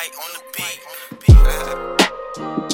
right on the beat.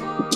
Bye.